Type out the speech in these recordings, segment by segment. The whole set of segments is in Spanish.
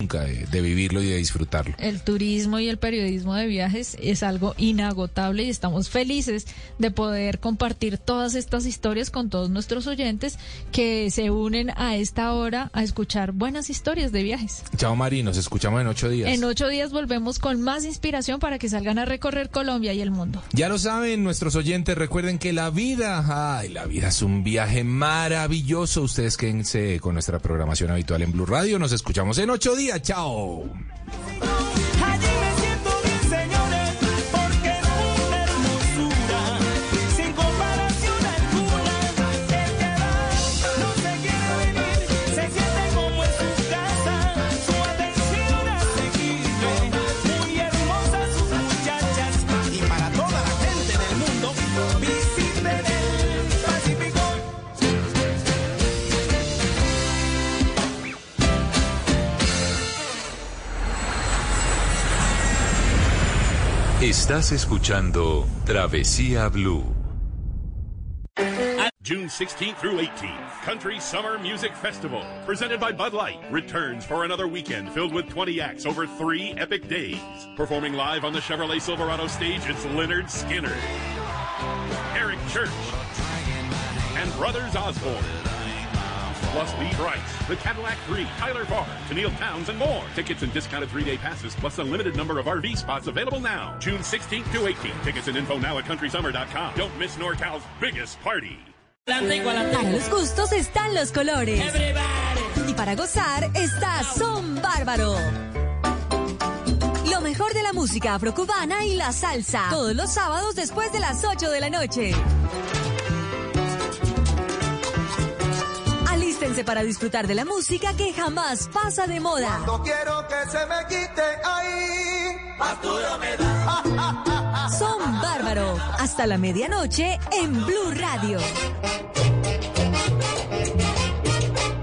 nunca de, de, vivirlo y de disfrutarlo. El turismo y el periodismo de viajes es algo inagotable y estamos felices de poder compartir todas estas historias con todos nuestros oyentes que se unen a esta hora a escuchar buenas historias de viajes. Chao Mari, nos escuchamos en ocho días. En ocho días volvemos con más inspiración para que salgan a recorrer Colombia y el mundo. Ya lo saben nuestros oyentes, recuerden que la vida, ay, la vida es un viaje maravilloso. Ustedes quédense con nuestra programación habitual en Blue Radio. Nos escuchamos en ocho días. Chao. Estás escuchando Travesía Blue. June 16th through 18th, Country Summer Music Festival, presented by Bud Light, returns for another weekend filled with 20 acts over three epic days. Performing live on the Chevrolet Silverado stage, it's Leonard Skinner, Eric Church, and Brothers Osborne. Plus Lee Brice, the Cadillac 3, Tyler Farr, Tennille Towns, and more. Tickets and discounted three-day passes, plus a limited number of RV spots available now. June 16th to 18th. Tickets and info now at countrysummer.com. Don't miss NorCal's biggest party. Para los gustos están los colores. Y para gozar está Son Bárbaro. Lo mejor de la música afrocubana y la salsa. Todos los sábados después de las 8 de la noche. Para disfrutar de la música que jamás pasa de moda. No quiero que se me quite ahí. Me da. Son Bárbaro. Hasta la medianoche en Blue Radio.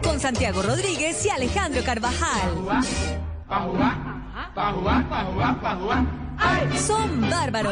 Con Santiago Rodríguez y Alejandro Carvajal. Son Bárbaro.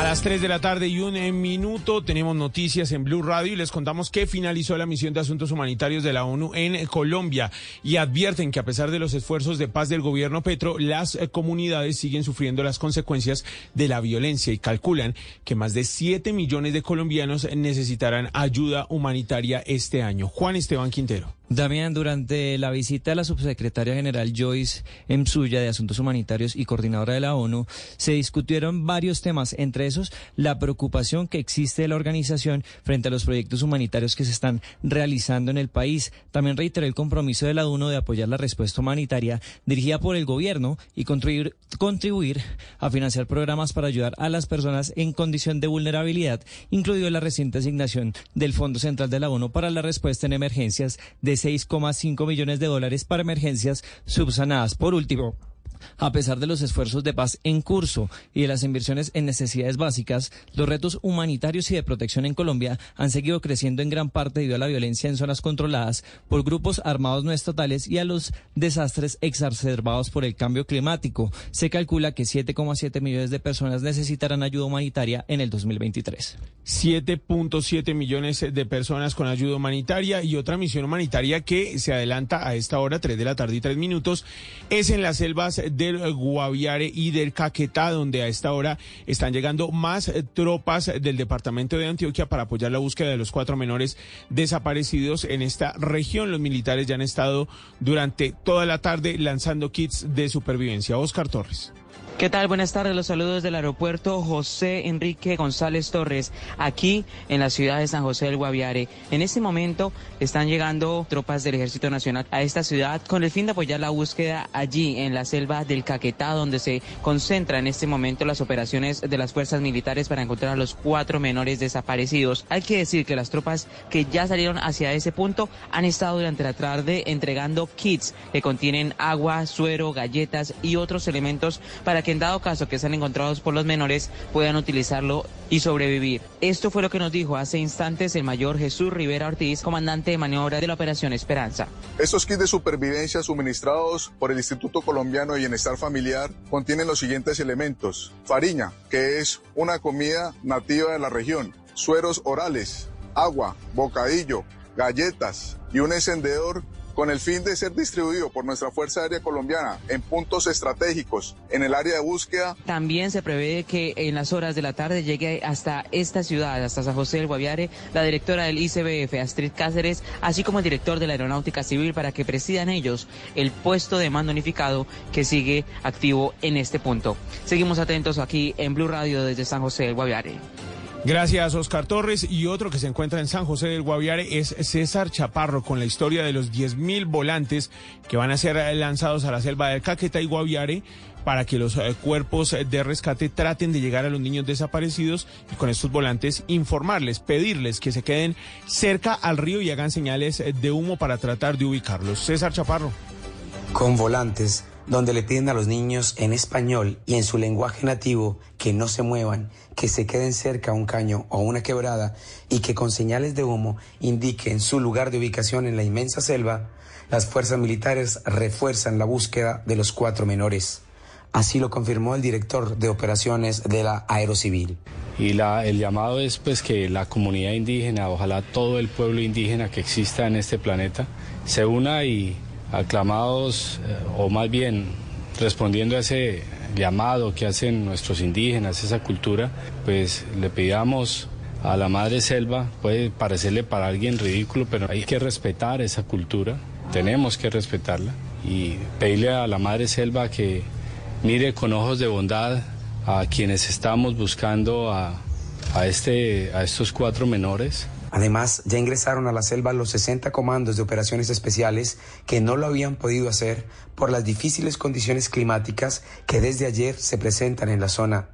A las 3 de la tarde y un minuto tenemos noticias en Blue Radio y les contamos que finalizó la misión de asuntos humanitarios de la ONU en Colombia y advierten que a pesar de los esfuerzos de paz del gobierno Petro, las eh, comunidades siguen sufriendo las consecuencias de la violencia y calculan que más de 7 millones de colombianos necesitarán ayuda humanitaria este año. Juan Esteban Quintero. Damián, durante la visita de la subsecretaria general Joyce Emsuya de Asuntos Humanitarios y coordinadora de la ONU, se discutieron varios temas, entre esos la preocupación que existe de la organización frente a los proyectos humanitarios que se están realizando en el país. También reiteró el compromiso de la ONU de apoyar la respuesta humanitaria dirigida por el gobierno y contribuir, contribuir a financiar programas para ayudar a las personas en condición de vulnerabilidad, incluido la reciente asignación del Fondo Central de la ONU para la respuesta en emergencias de 6,5 millones de dólares para emergencias subsanadas. Por último, a pesar de los esfuerzos de paz en curso y de las inversiones en necesidades básicas, los retos humanitarios y de protección en Colombia han seguido creciendo en gran parte debido a la violencia en zonas controladas por grupos armados no estatales y a los desastres exacerbados por el cambio climático. Se calcula que 7,7 millones de personas necesitarán ayuda humanitaria en el 2023. 7.7 millones de personas con ayuda humanitaria y otra misión humanitaria que se adelanta a esta hora, 3 de la tarde y 3 minutos, es en las selvas del Guaviare y del Caquetá, donde a esta hora están llegando más eh, tropas del departamento de Antioquia para apoyar la búsqueda de los cuatro menores desaparecidos en esta región. Los militares ya han estado durante toda la tarde lanzando kits de supervivencia. Oscar Torres. ¿Qué tal? Buenas tardes. Los saludos del aeropuerto José Enrique González Torres, aquí en la ciudad de San José del Guaviare. En este momento están llegando tropas del Ejército Nacional a esta ciudad con el fin de apoyar la búsqueda allí en la selva del Caquetá, donde se concentran en este momento las operaciones de las fuerzas militares para encontrar a los cuatro menores desaparecidos. Hay que decir que las tropas que ya salieron hacia ese punto han estado durante la tarde entregando kits que contienen agua, suero, galletas y otros elementos para que en dado caso que sean encontrados por los menores puedan utilizarlo y sobrevivir. Esto fue lo que nos dijo hace instantes el mayor Jesús Rivera Ortiz, comandante de maniobra de la Operación Esperanza. Estos kits de supervivencia suministrados por el Instituto Colombiano de Bienestar Familiar contienen los siguientes elementos. Fariña, que es una comida nativa de la región. Sueros orales, agua, bocadillo, galletas y un encendedor con el fin de ser distribuido por nuestra Fuerza Aérea Colombiana en puntos estratégicos en el área de búsqueda. También se prevé que en las horas de la tarde llegue hasta esta ciudad, hasta San José del Guaviare, la directora del ICBF, Astrid Cáceres, así como el director de la Aeronáutica Civil, para que presidan ellos el puesto de mando unificado que sigue activo en este punto. Seguimos atentos aquí en Blue Radio desde San José del Guaviare. Gracias, Oscar Torres. Y otro que se encuentra en San José del Guaviare es César Chaparro, con la historia de los 10.000 volantes que van a ser lanzados a la selva del Caqueta y Guaviare para que los eh, cuerpos de rescate traten de llegar a los niños desaparecidos y con estos volantes informarles, pedirles que se queden cerca al río y hagan señales de humo para tratar de ubicarlos. César Chaparro. Con volantes donde le piden a los niños en español y en su lenguaje nativo que no se muevan, que se queden cerca a un caño o una quebrada y que con señales de humo indiquen su lugar de ubicación en la inmensa selva, las fuerzas militares refuerzan la búsqueda de los cuatro menores. Así lo confirmó el director de operaciones de la Aerocivil. Y la, el llamado es pues que la comunidad indígena, ojalá todo el pueblo indígena que exista en este planeta, se una y aclamados, eh, o más bien respondiendo a ese llamado que hacen nuestros indígenas, esa cultura, pues le pidamos a la madre selva, puede parecerle para alguien ridículo, pero hay que respetar esa cultura, tenemos que respetarla y pedirle a la madre selva que mire con ojos de bondad a quienes estamos buscando a, este, a estos cuatro menores. Además, ya ingresaron a la selva los 60 comandos de operaciones especiales que no lo habían podido hacer por las difíciles condiciones climáticas que desde ayer se presentan en la zona.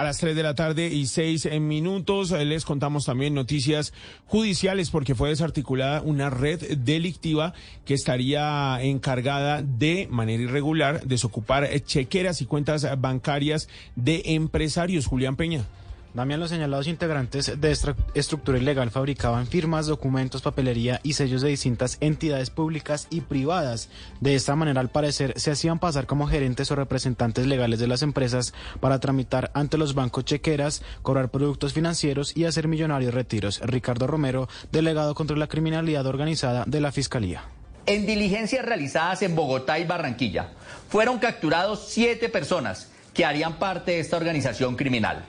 A las 3 de la tarde y 6 minutos les contamos también noticias judiciales porque fue desarticulada una red delictiva que estaría encargada de manera irregular desocupar chequeras y cuentas bancarias de empresarios. Julián Peña. Damián, los señalados integrantes de esta estructura ilegal fabricaban firmas, documentos, papelería y sellos de distintas entidades públicas y privadas. De esta manera, al parecer, se hacían pasar como gerentes o representantes legales de las empresas para tramitar ante los bancos chequeras, cobrar productos financieros y hacer millonarios retiros. Ricardo Romero, delegado contra la criminalidad organizada de la Fiscalía. En diligencias realizadas en Bogotá y Barranquilla, fueron capturados siete personas que harían parte de esta organización criminal.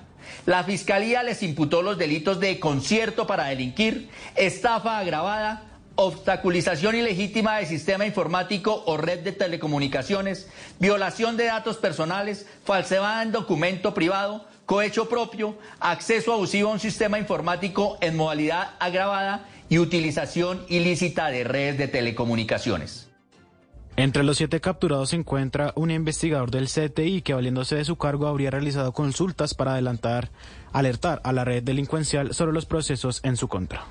La Fiscalía les imputó los delitos de concierto para delinquir, estafa agravada, obstaculización ilegítima de sistema informático o red de telecomunicaciones, violación de datos personales, falsedad en documento privado, cohecho propio, acceso abusivo a un sistema informático en modalidad agravada y utilización ilícita de redes de telecomunicaciones. Entre los siete capturados se encuentra un investigador del CTI que valiéndose de su cargo habría realizado consultas para adelantar, alertar a la red delincuencial sobre los procesos en su contra.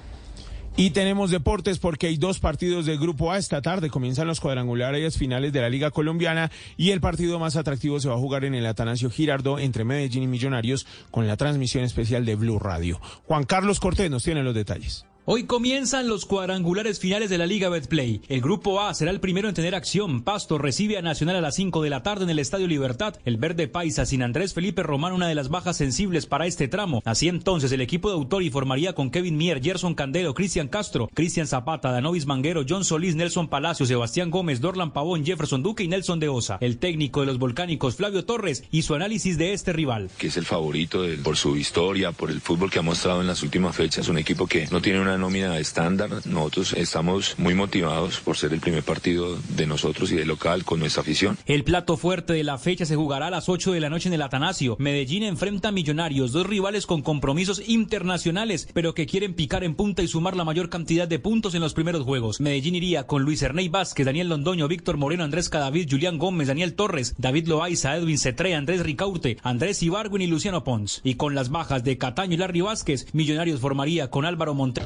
Y tenemos deportes porque hay dos partidos del Grupo A. Esta tarde comienzan los cuadrangulares finales de la Liga Colombiana y el partido más atractivo se va a jugar en el Atanasio Girardo entre Medellín y Millonarios con la transmisión especial de Blue Radio. Juan Carlos Cortés nos tiene los detalles. Hoy comienzan los cuadrangulares finales de la Liga Betplay. El grupo A será el primero en tener acción. Pasto recibe a Nacional a las 5 de la tarde en el Estadio Libertad. El verde paisa sin Andrés Felipe Román, una de las bajas sensibles para este tramo. Así entonces el equipo de Autori formaría con Kevin Mier, Gerson Candelo, Cristian Castro, Cristian Zapata, Danovis Manguero, John Solís, Nelson Palacio, Sebastián Gómez, Dorlan Pavón, Jefferson Duque y Nelson de Osa. El técnico de los volcánicos, Flavio Torres, y su análisis de este rival. Que es el favorito por su historia, por el fútbol que ha mostrado en las últimas fechas. Un equipo que no tiene una nómina estándar. Nosotros estamos muy motivados por ser el primer partido de nosotros y de local con nuestra afición. El plato fuerte de la fecha se jugará a las 8 de la noche en el Atanasio. Medellín enfrenta a Millonarios, dos rivales con compromisos internacionales, pero que quieren picar en punta y sumar la mayor cantidad de puntos en los primeros juegos. Medellín iría con Luis Erney Vázquez, Daniel Londoño, Víctor Moreno, Andrés Cadavid, Julián Gómez, Daniel Torres, David Loaiza, Edwin Cetre, Andrés Ricaurte, Andrés Ibargüen y Luciano Pons. Y con las bajas de Cataño y Larry Vázquez, Millonarios formaría con Álvaro Monte.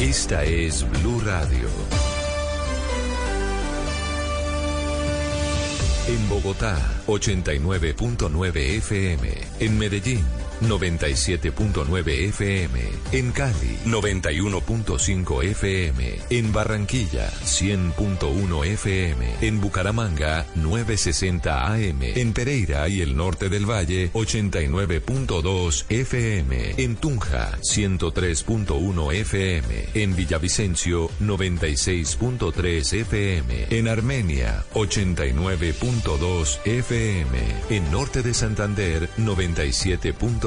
Esta es Blue Radio. En Bogotá, 89.9 FM. En Medellín, 97.9 FM. En Cali, 91.5 FM. En Barranquilla, 100.1 FM. En Bucaramanga, 960 AM. En Pereira y el norte del Valle, 89.2 FM. En Tunja, 103.1 FM. En Villavicencio, 96.3 FM. En Armenia, 89.2 FM. En Norte de Santander,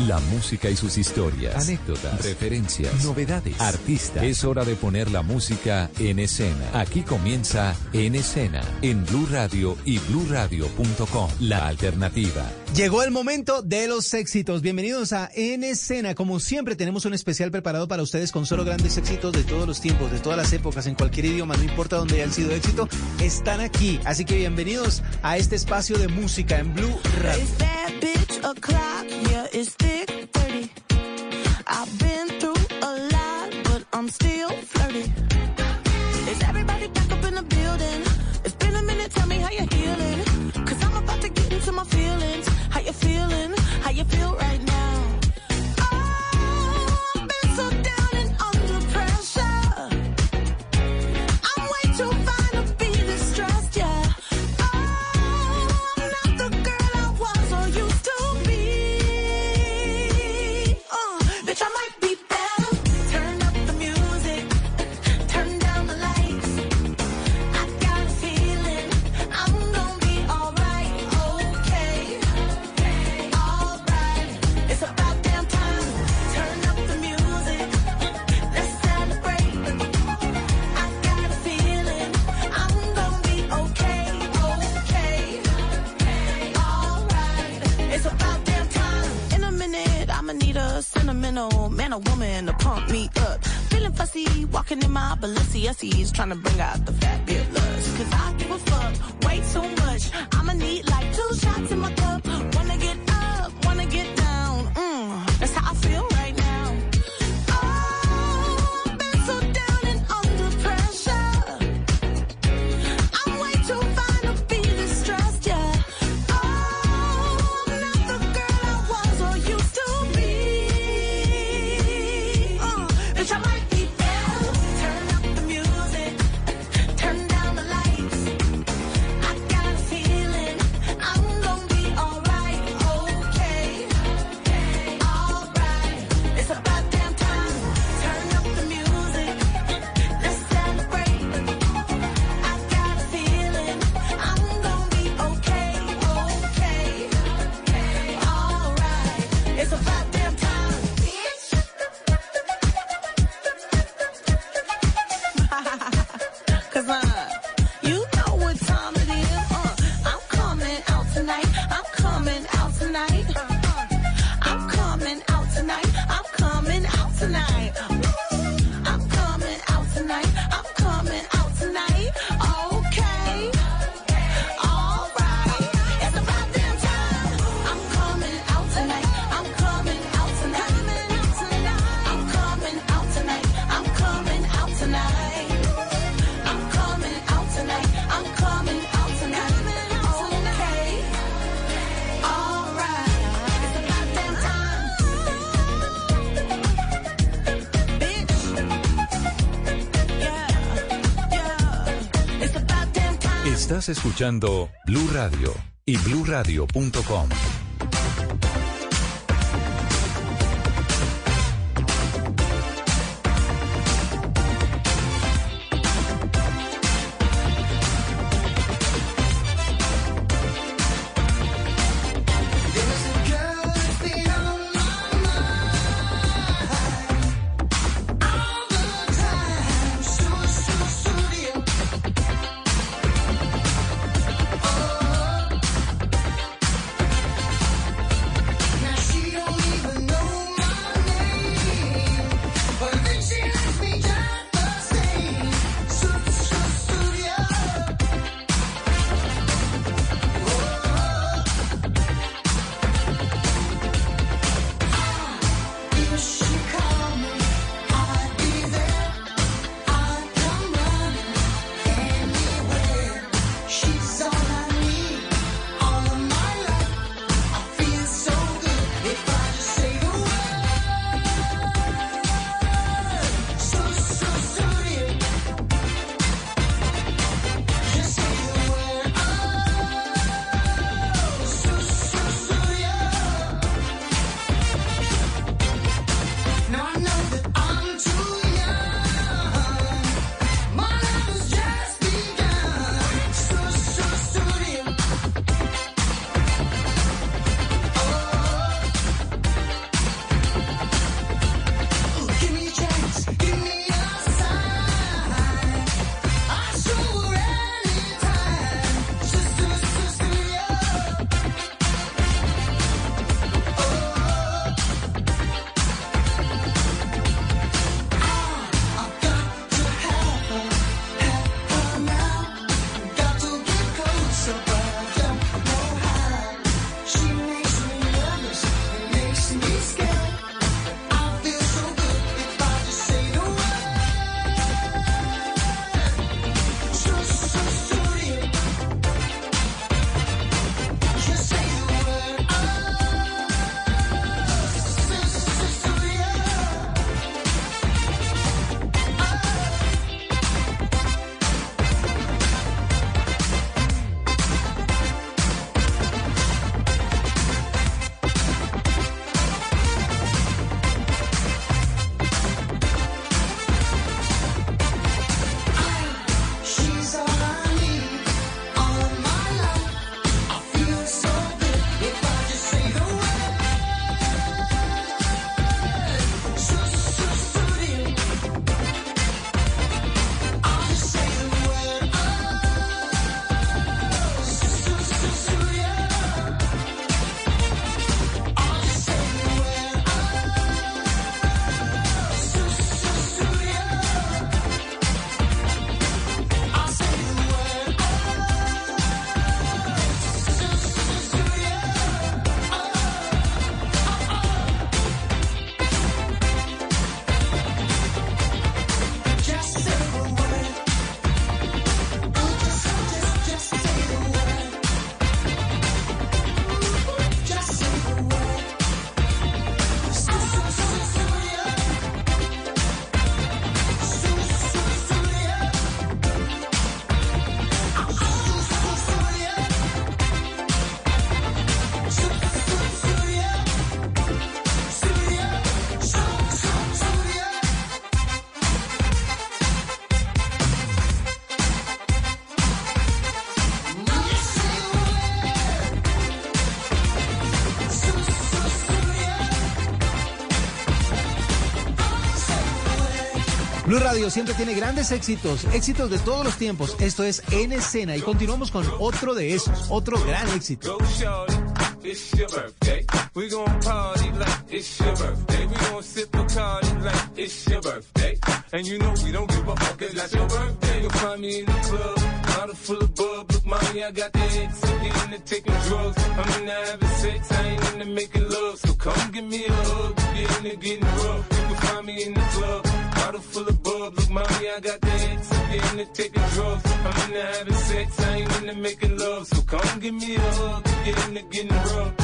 La música y sus historias, anécdotas, referencias, novedades, artistas. Es hora de poner la música en escena. Aquí comienza En Escena, en Blue Radio y bluradio.com. La alternativa. Llegó el momento de los éxitos. Bienvenidos a En Escena. Como siempre, tenemos un especial preparado para ustedes con solo grandes éxitos de todos los tiempos, de todas las épocas, en cualquier idioma, no importa dónde hayan sido éxito, están aquí. Así que bienvenidos a este espacio de música en Blue Radio. It's that bitch o'clock, yeah, it's thick 30. I've been through a lot, but I'm still flirty. Is everybody trying to bring Escuchando Blue Radio y bluradio.com. Radio siempre tiene grandes éxitos, éxitos de todos los tiempos. Esto es En Escena y continuamos con otro de esos, otro gran éxito. It's your birthday. And you know we don't give a fuck, your birthday. You can find me in the club, bottle full of bub. Look, mommy, I got the X. I'm getting into taking drugs. I'm into having sex, I ain't making love. So come give me a hug, get into getting rough.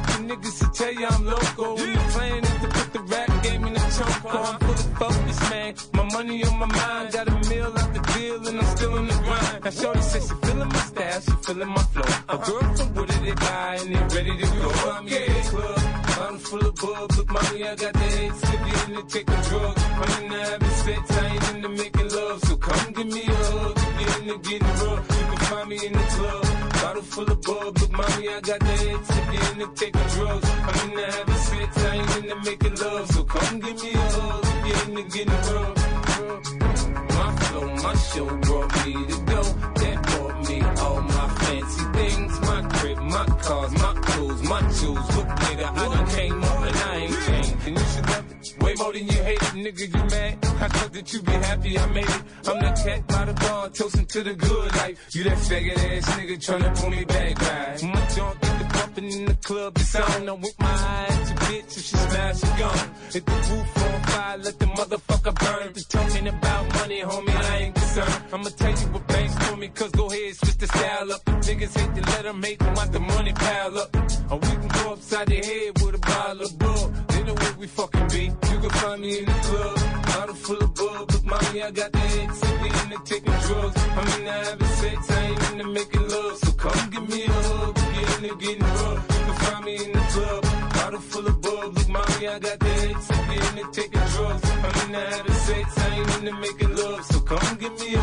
niggas to tell you I'm local. And the plan is to put the rap game in the choke. Oh, I'm full of focus, man. My money on my mind, got a meal out the deal, and I'm still in the grind. Now, Shorty says she feeling my style, she feeling my flow. A girl from Wooded, they buy, and they ready to go. I'm in the club. I'm full of bub, look, mommy, I got the head sippy in the taking drugs. I'm into having sex, I ain't into making love. So come give me a hug, get into getting rough. You can find me in the club. Bottle full of bub, look, mommy, I got the head sippy in the taking drugs. I'm into having sex, I ain't into making love. So come give me a hug, get into getting rough. My flow, my show brought me to go. That brought me all my fancy things. My crib, my cars, my clothes, my jewels. Look, nigga, I done came up more than you hate it, nigga, you mad. I thought that you be happy I made it. I'm that cat by the bar, toasting to the good life. You that faggot ass nigga tryna pull me back, right? My junk get the bumping in the club, it's on. I'm with my eyes, your bitch, if she smash, she gone. Hit the roof on fire, let the motherfucker burn. Just talking about money, homie, I ain't concerned. I'ma tell you what banks for me, cause go ahead, switch the style up. Niggas hate to let them hate them, watch the money pile up. Or we can go upside the head with a bottle Me in the club, bottle full of bub. Look, mommy, I got the sippy in the taking drugs. I'm into having sex, I ain't into making love. So come give me a hug, get into getting rough. You can find me in the club, bottle full of bub. Look, mommy, I got the sippy in the taking drugs. I'm into having sex, I ain't into making love. So come give me a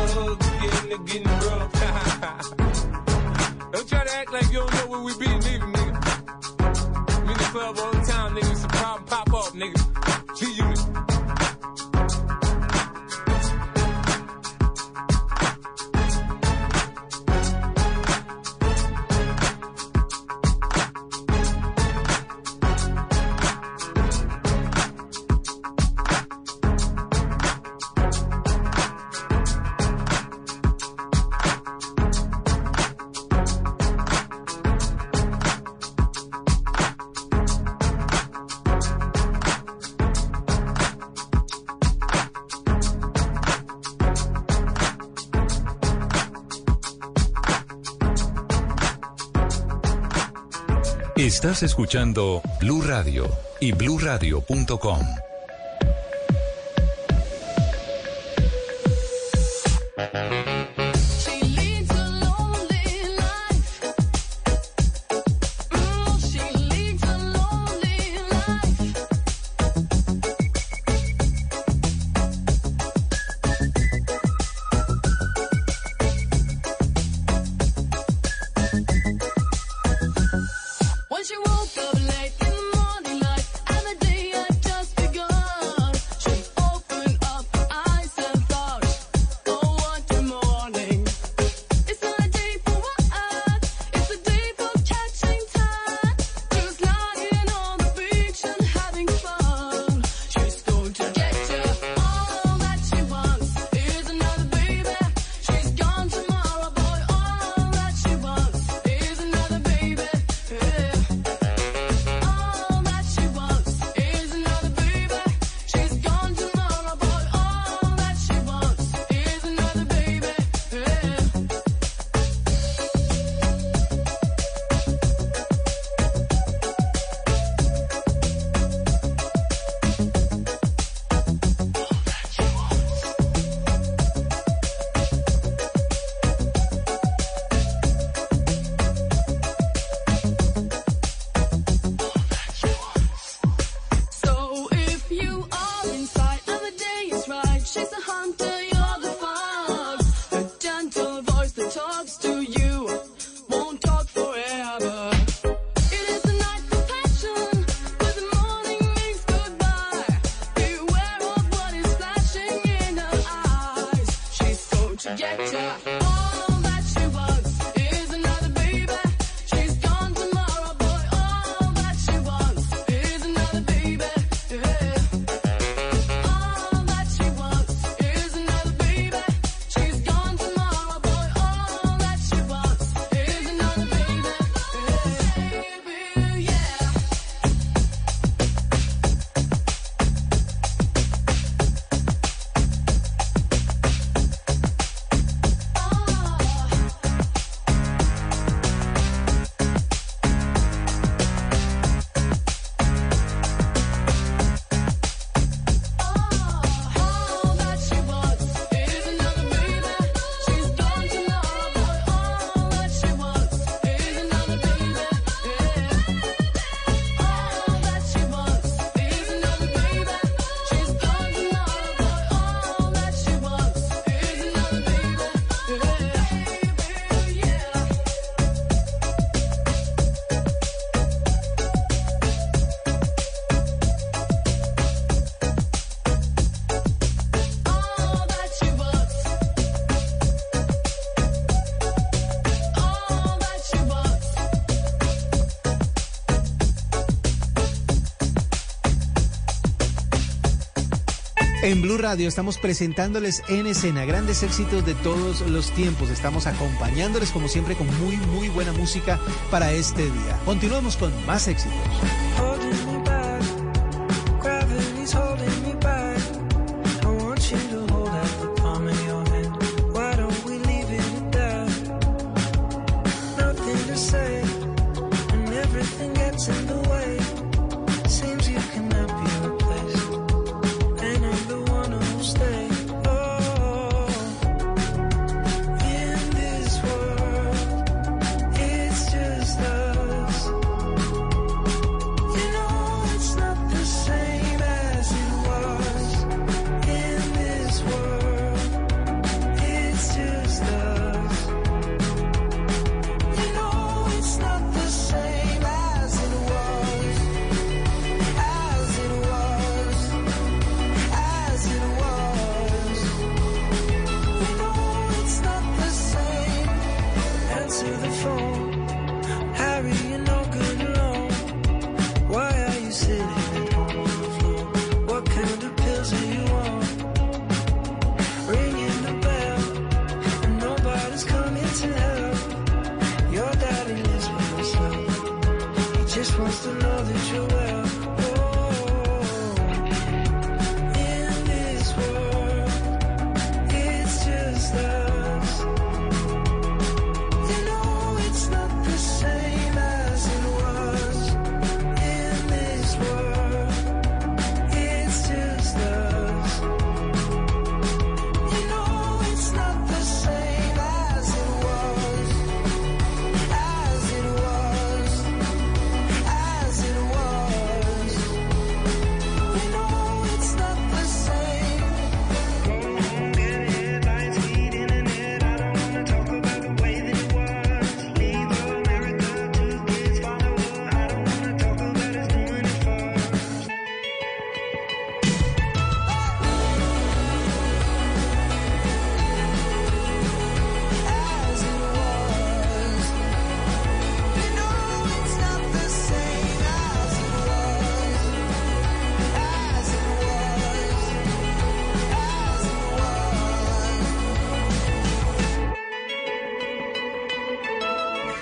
Estás escuchando Blue Radio y bluradio.com. Blue Radio estamos presentándoles en escena grandes éxitos de todos los tiempos. Estamos acompañándoles como siempre con muy, muy buena música para este día. Continuamos con más éxitos.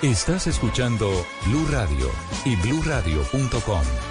Estás escuchando Blue Radio y BlueRadio.com.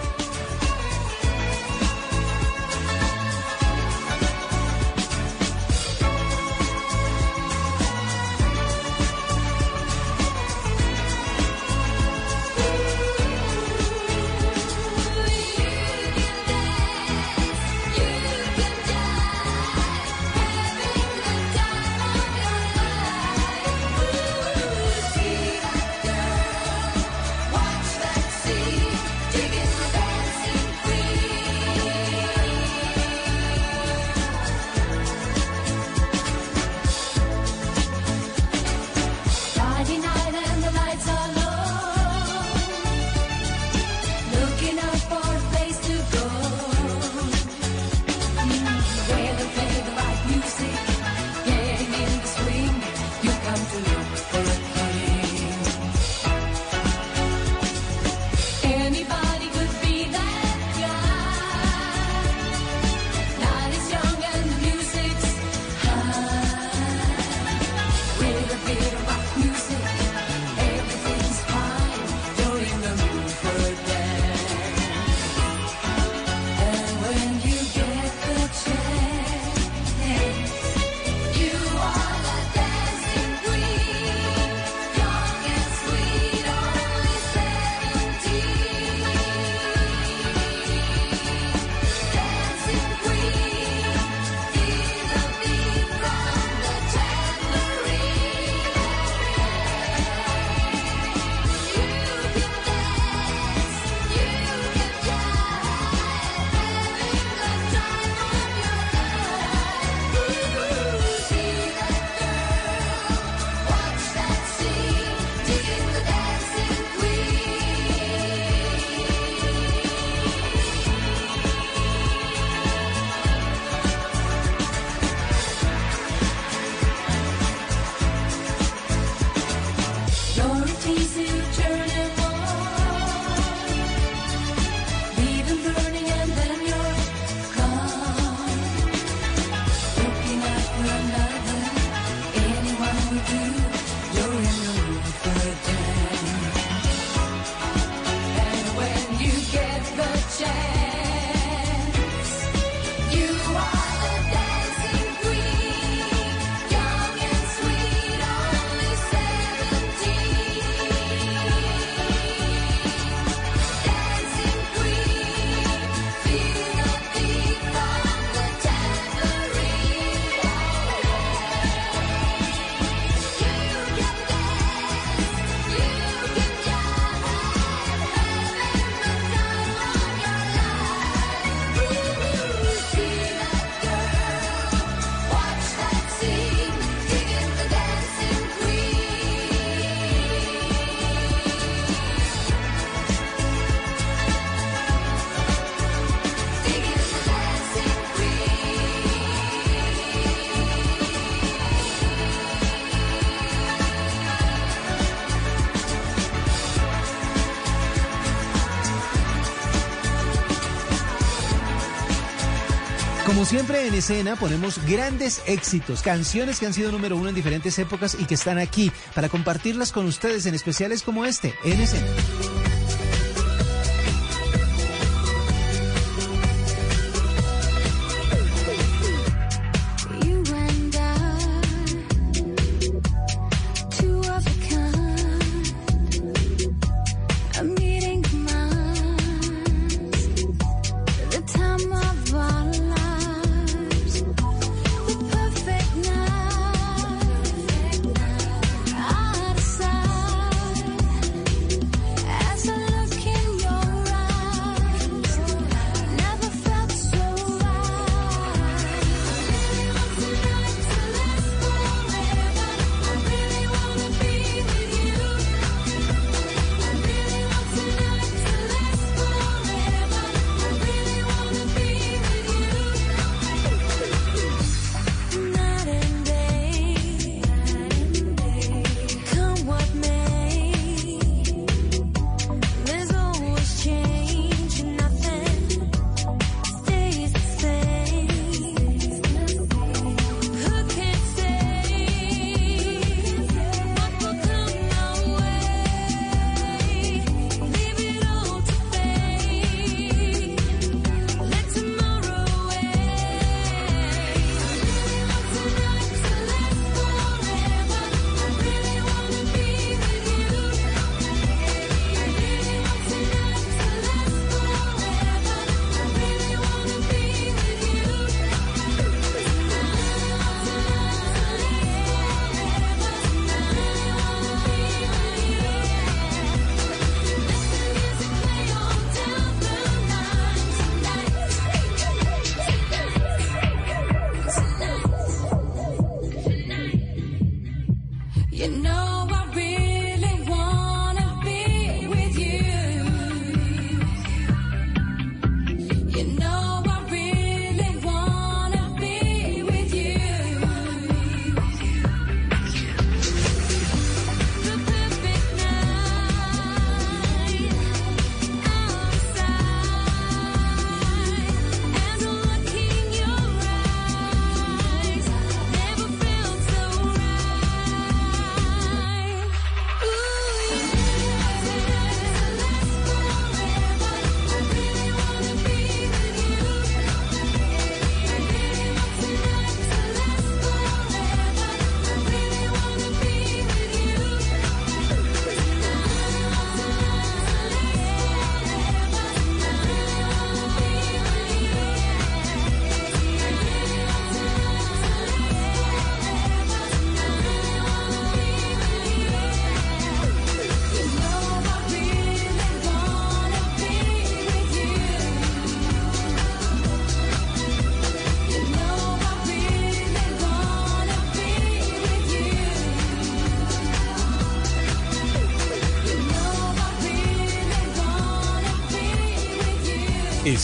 siempre en escena ponemos grandes éxitos, canciones que han sido número uno en diferentes épocas y que están aquí para compartirlas con ustedes en especiales como este, en escena.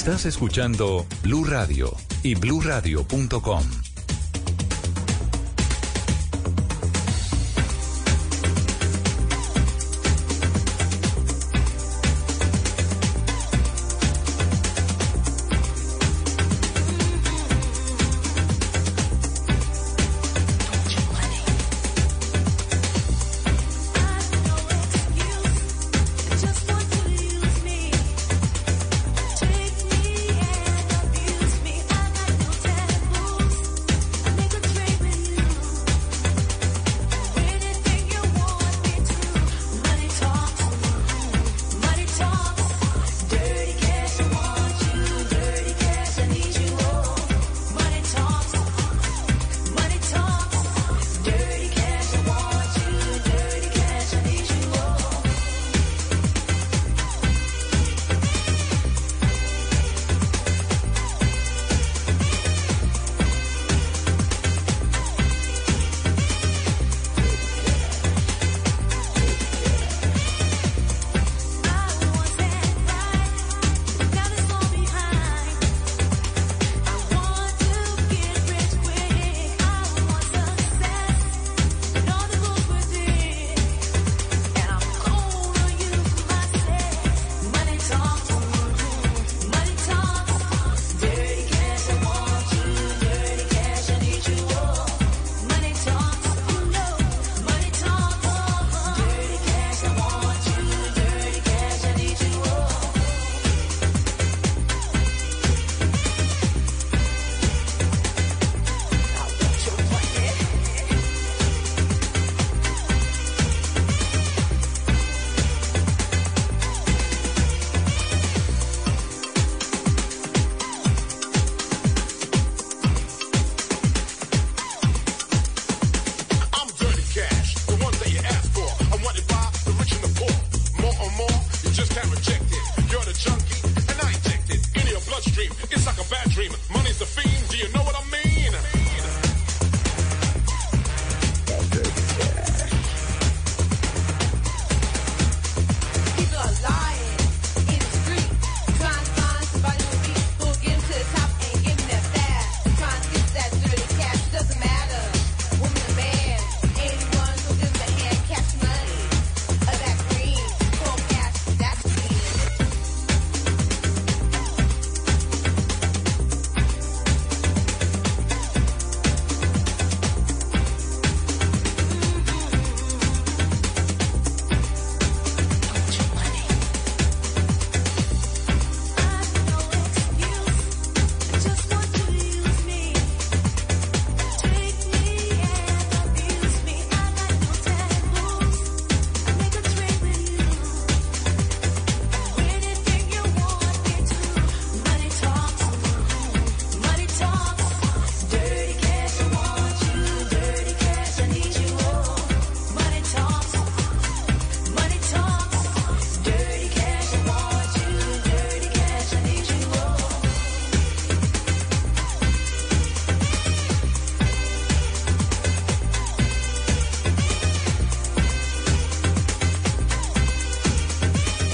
Estás escuchando Blue Radio y BlueRadio.com.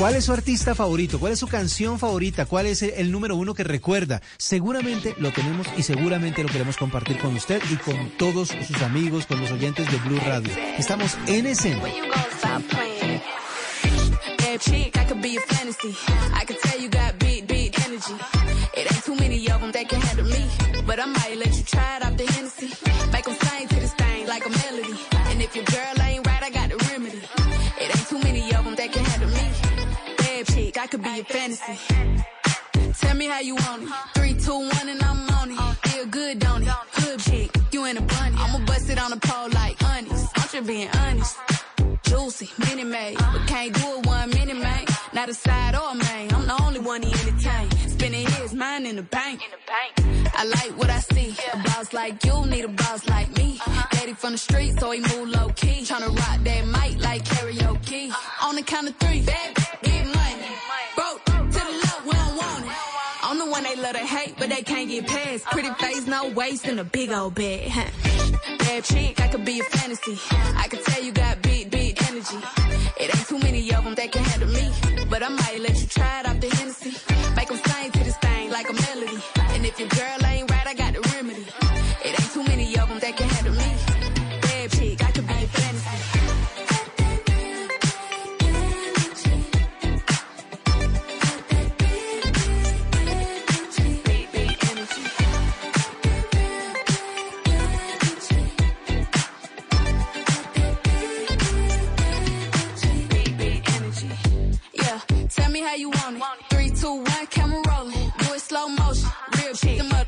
¿Cuál es su artista favorito? ¿Cuál es su canción favorita? ¿Cuál es el, número uno que recuerda? Seguramente lo tenemos y seguramente lo queremos compartir con usted y con todos sus amigos, con los oyentes de Blue Radio. Estamos en escena. Be a fantasy. Tell me how you want it. Three, two, one, and I'm on it. Feel good, don't it? Hood chick, you in a bunny. I'ma bust it on the pole like honest. I'm just being honest. Juicy, mini made, but can't do it one minute, man. Not a side or a main. I'm the only one he entertain. Spending his mind in the bank. I like what I see. A boss like you need a boss like me. Daddy from the street, so he move low key. Tryna rock that mic like karaoke. On the count of three, The love to hate, but they can't get past. Pretty uh-huh. face, no waist, and a big old bed. Bad chick, I could be a fantasy. I could tell you got big, big energy. It ain't too many of them that can handle me. But I might let you try it off the Hennessy. Make them sing to this thing like a melody. And if your girl how you want it. Three, two, one, camera rolling. Do it slow motion. Real chick. Them up.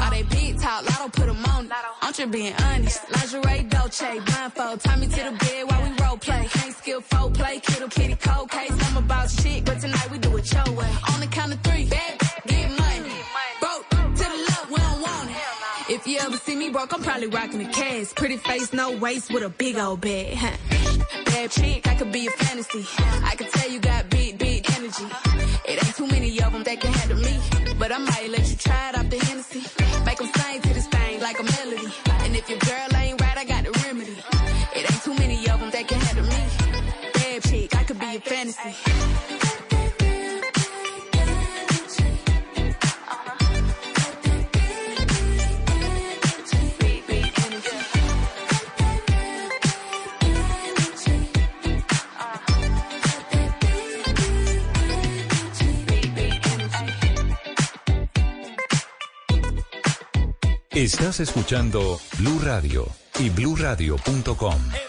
All they big talk, lotto put 'em on. I'm just being honest. Lingerie, Dolce, blindfold. Tie me to the bed while we role play. Can't skill folk play, kiddo, kitty, cold case. I'm about shit, but tonight we do it your way. On the count of three, bad, get money. Broke to the left, we don't want it. If you ever see me broke, I'm probably rocking a cast. Pretty face, no waist, with a big old bag. Bad chick, I could be a fantasy. I could tell you got big energy. It ain't too many of them that can handle me. But I might let you try it off the Hennessy. Make them sing to this thing like a melody. And if your girl ain't right, I got the remedy. It ain't too many of them that can handle me. Bad chick, I could be a fantasy. Estás escuchando Blue Radio y bluradio.com.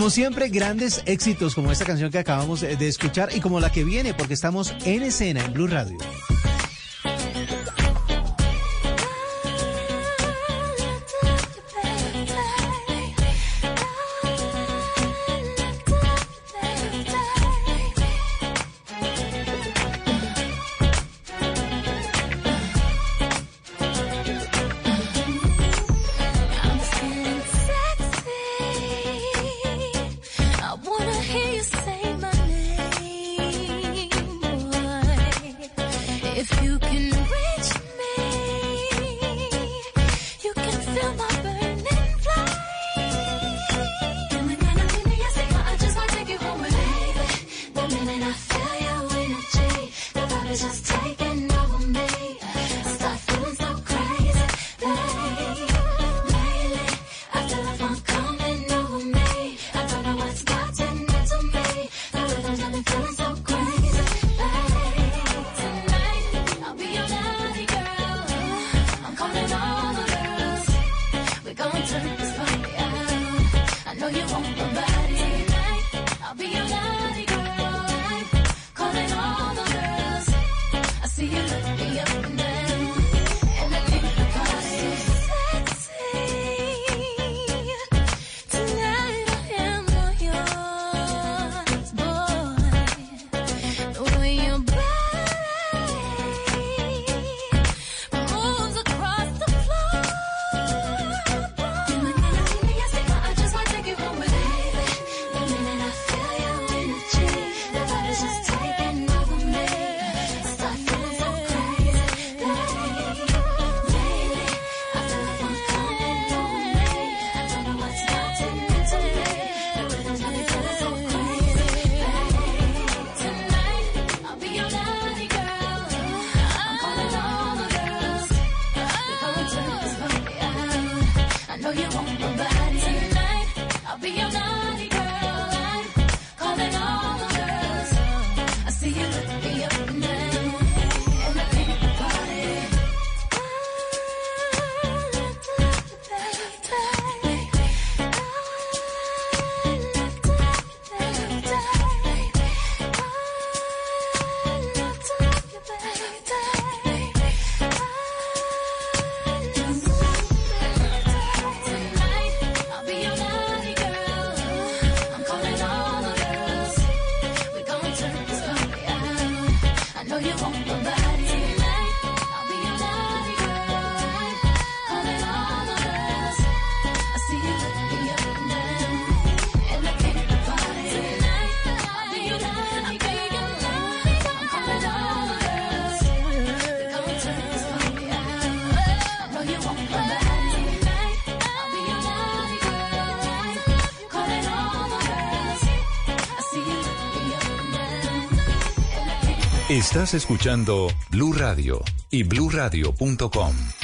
Como siempre, grandes éxitos como esta canción que acabamos eh, de escuchar y como la que viene, porque estamos en escena en Blue Radio. Estás escuchando Blue Radio y BlueRadio.com.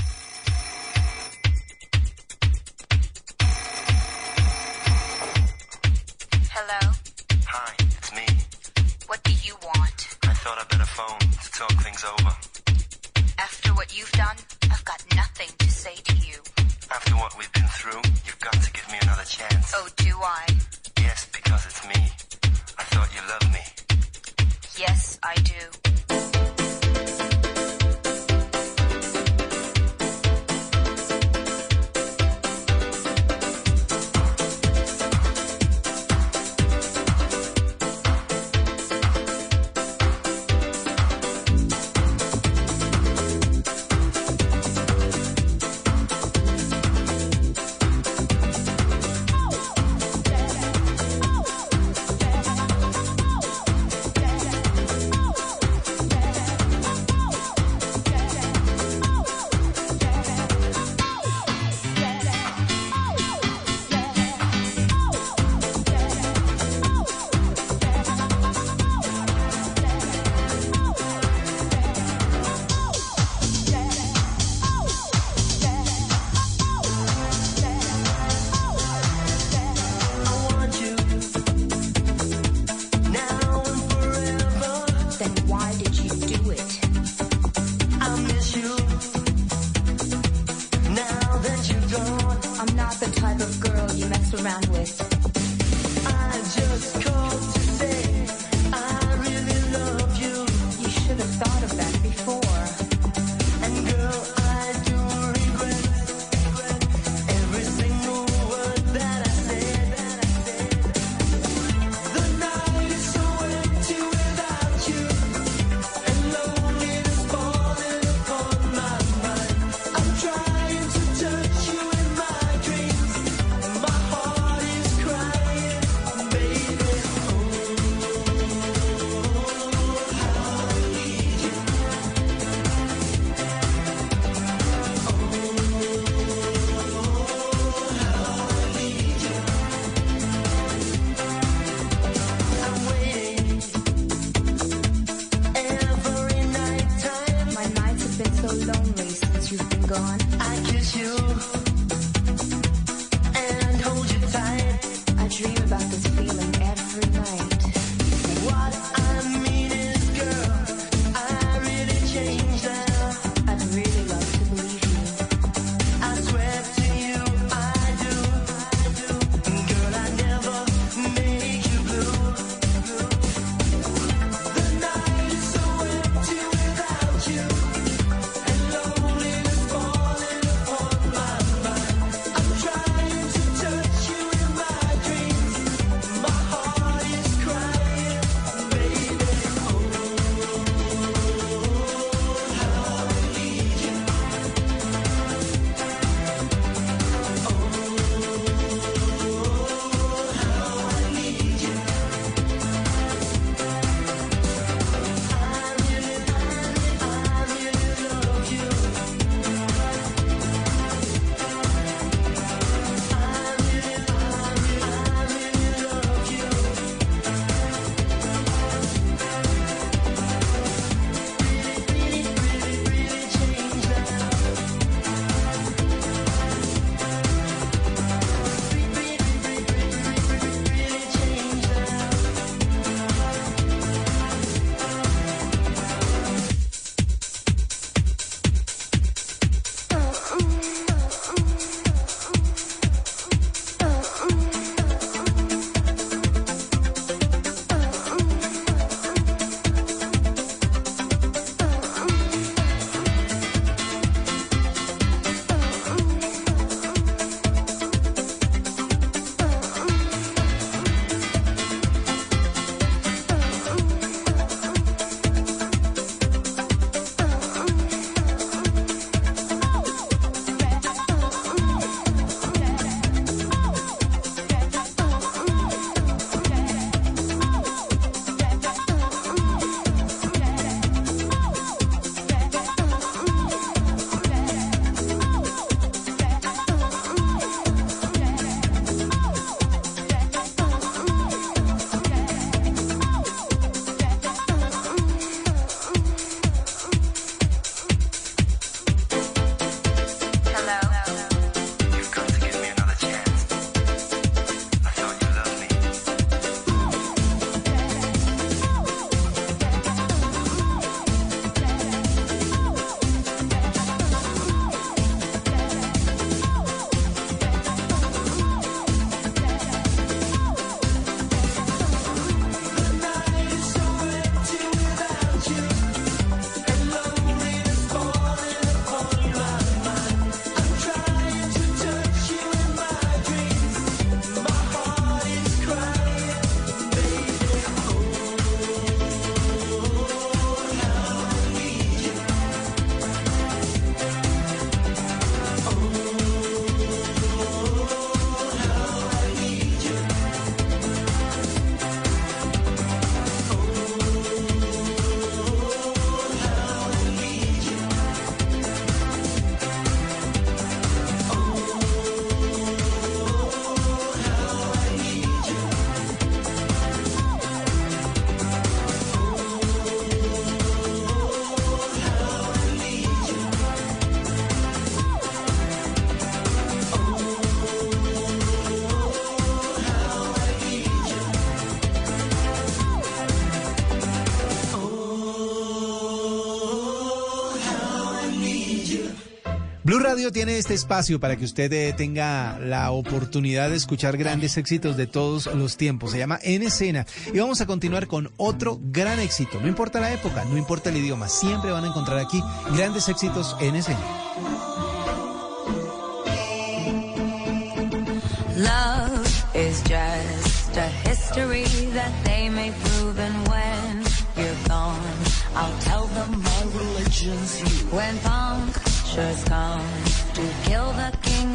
radio tiene este espacio para que usted eh, tenga la oportunidad de escuchar grandes éxitos de todos los tiempos. Se llama En Escena. Y vamos a continuar con otro gran éxito. No importa la época, no importa el idioma, siempre van a encontrar aquí grandes éxitos en escena.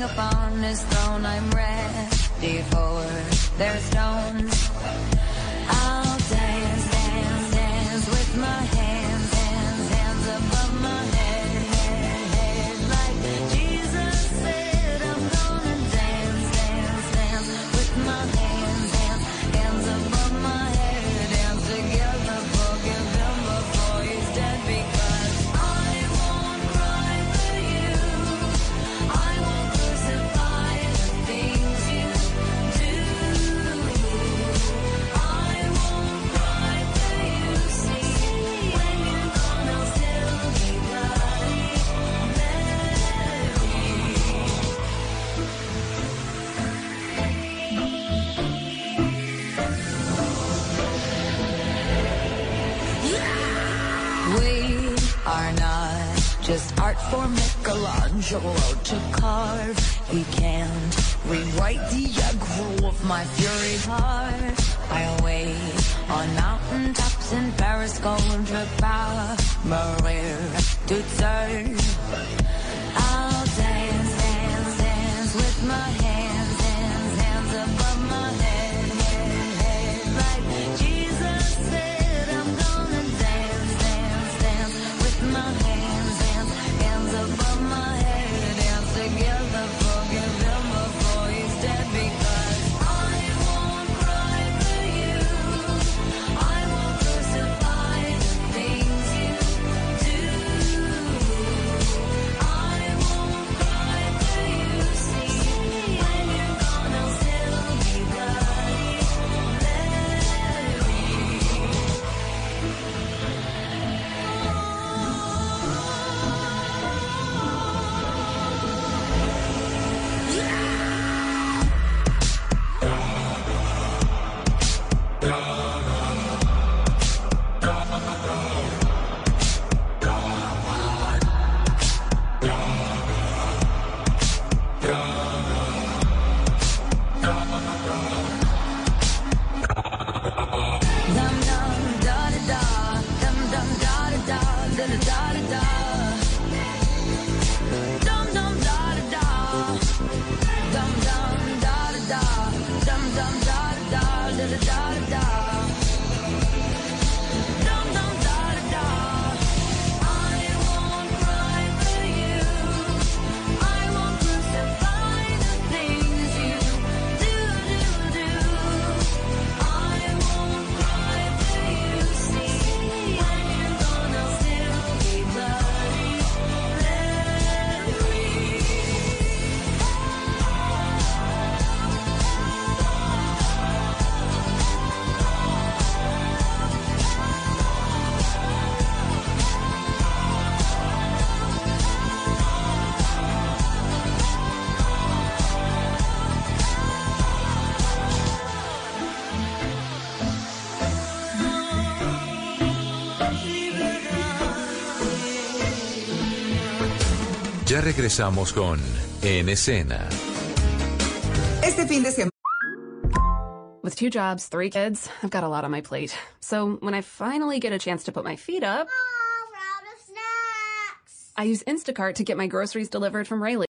upon his throne. I'm ready for their stones. I'll for Michelangelo to carve. He can't rewrite the aggro of my fury heart. I wait on mountain tops in Paris, going to power, Maria to turn. I'll dance, dance, dance with my Ya regresamos con En Escena. Este fin de semana. With two jobs, three kids, I've got a lot on my plate. So when I finally get a chance to put my feet up, I use Instacart to get my groceries delivered from Rayleigh.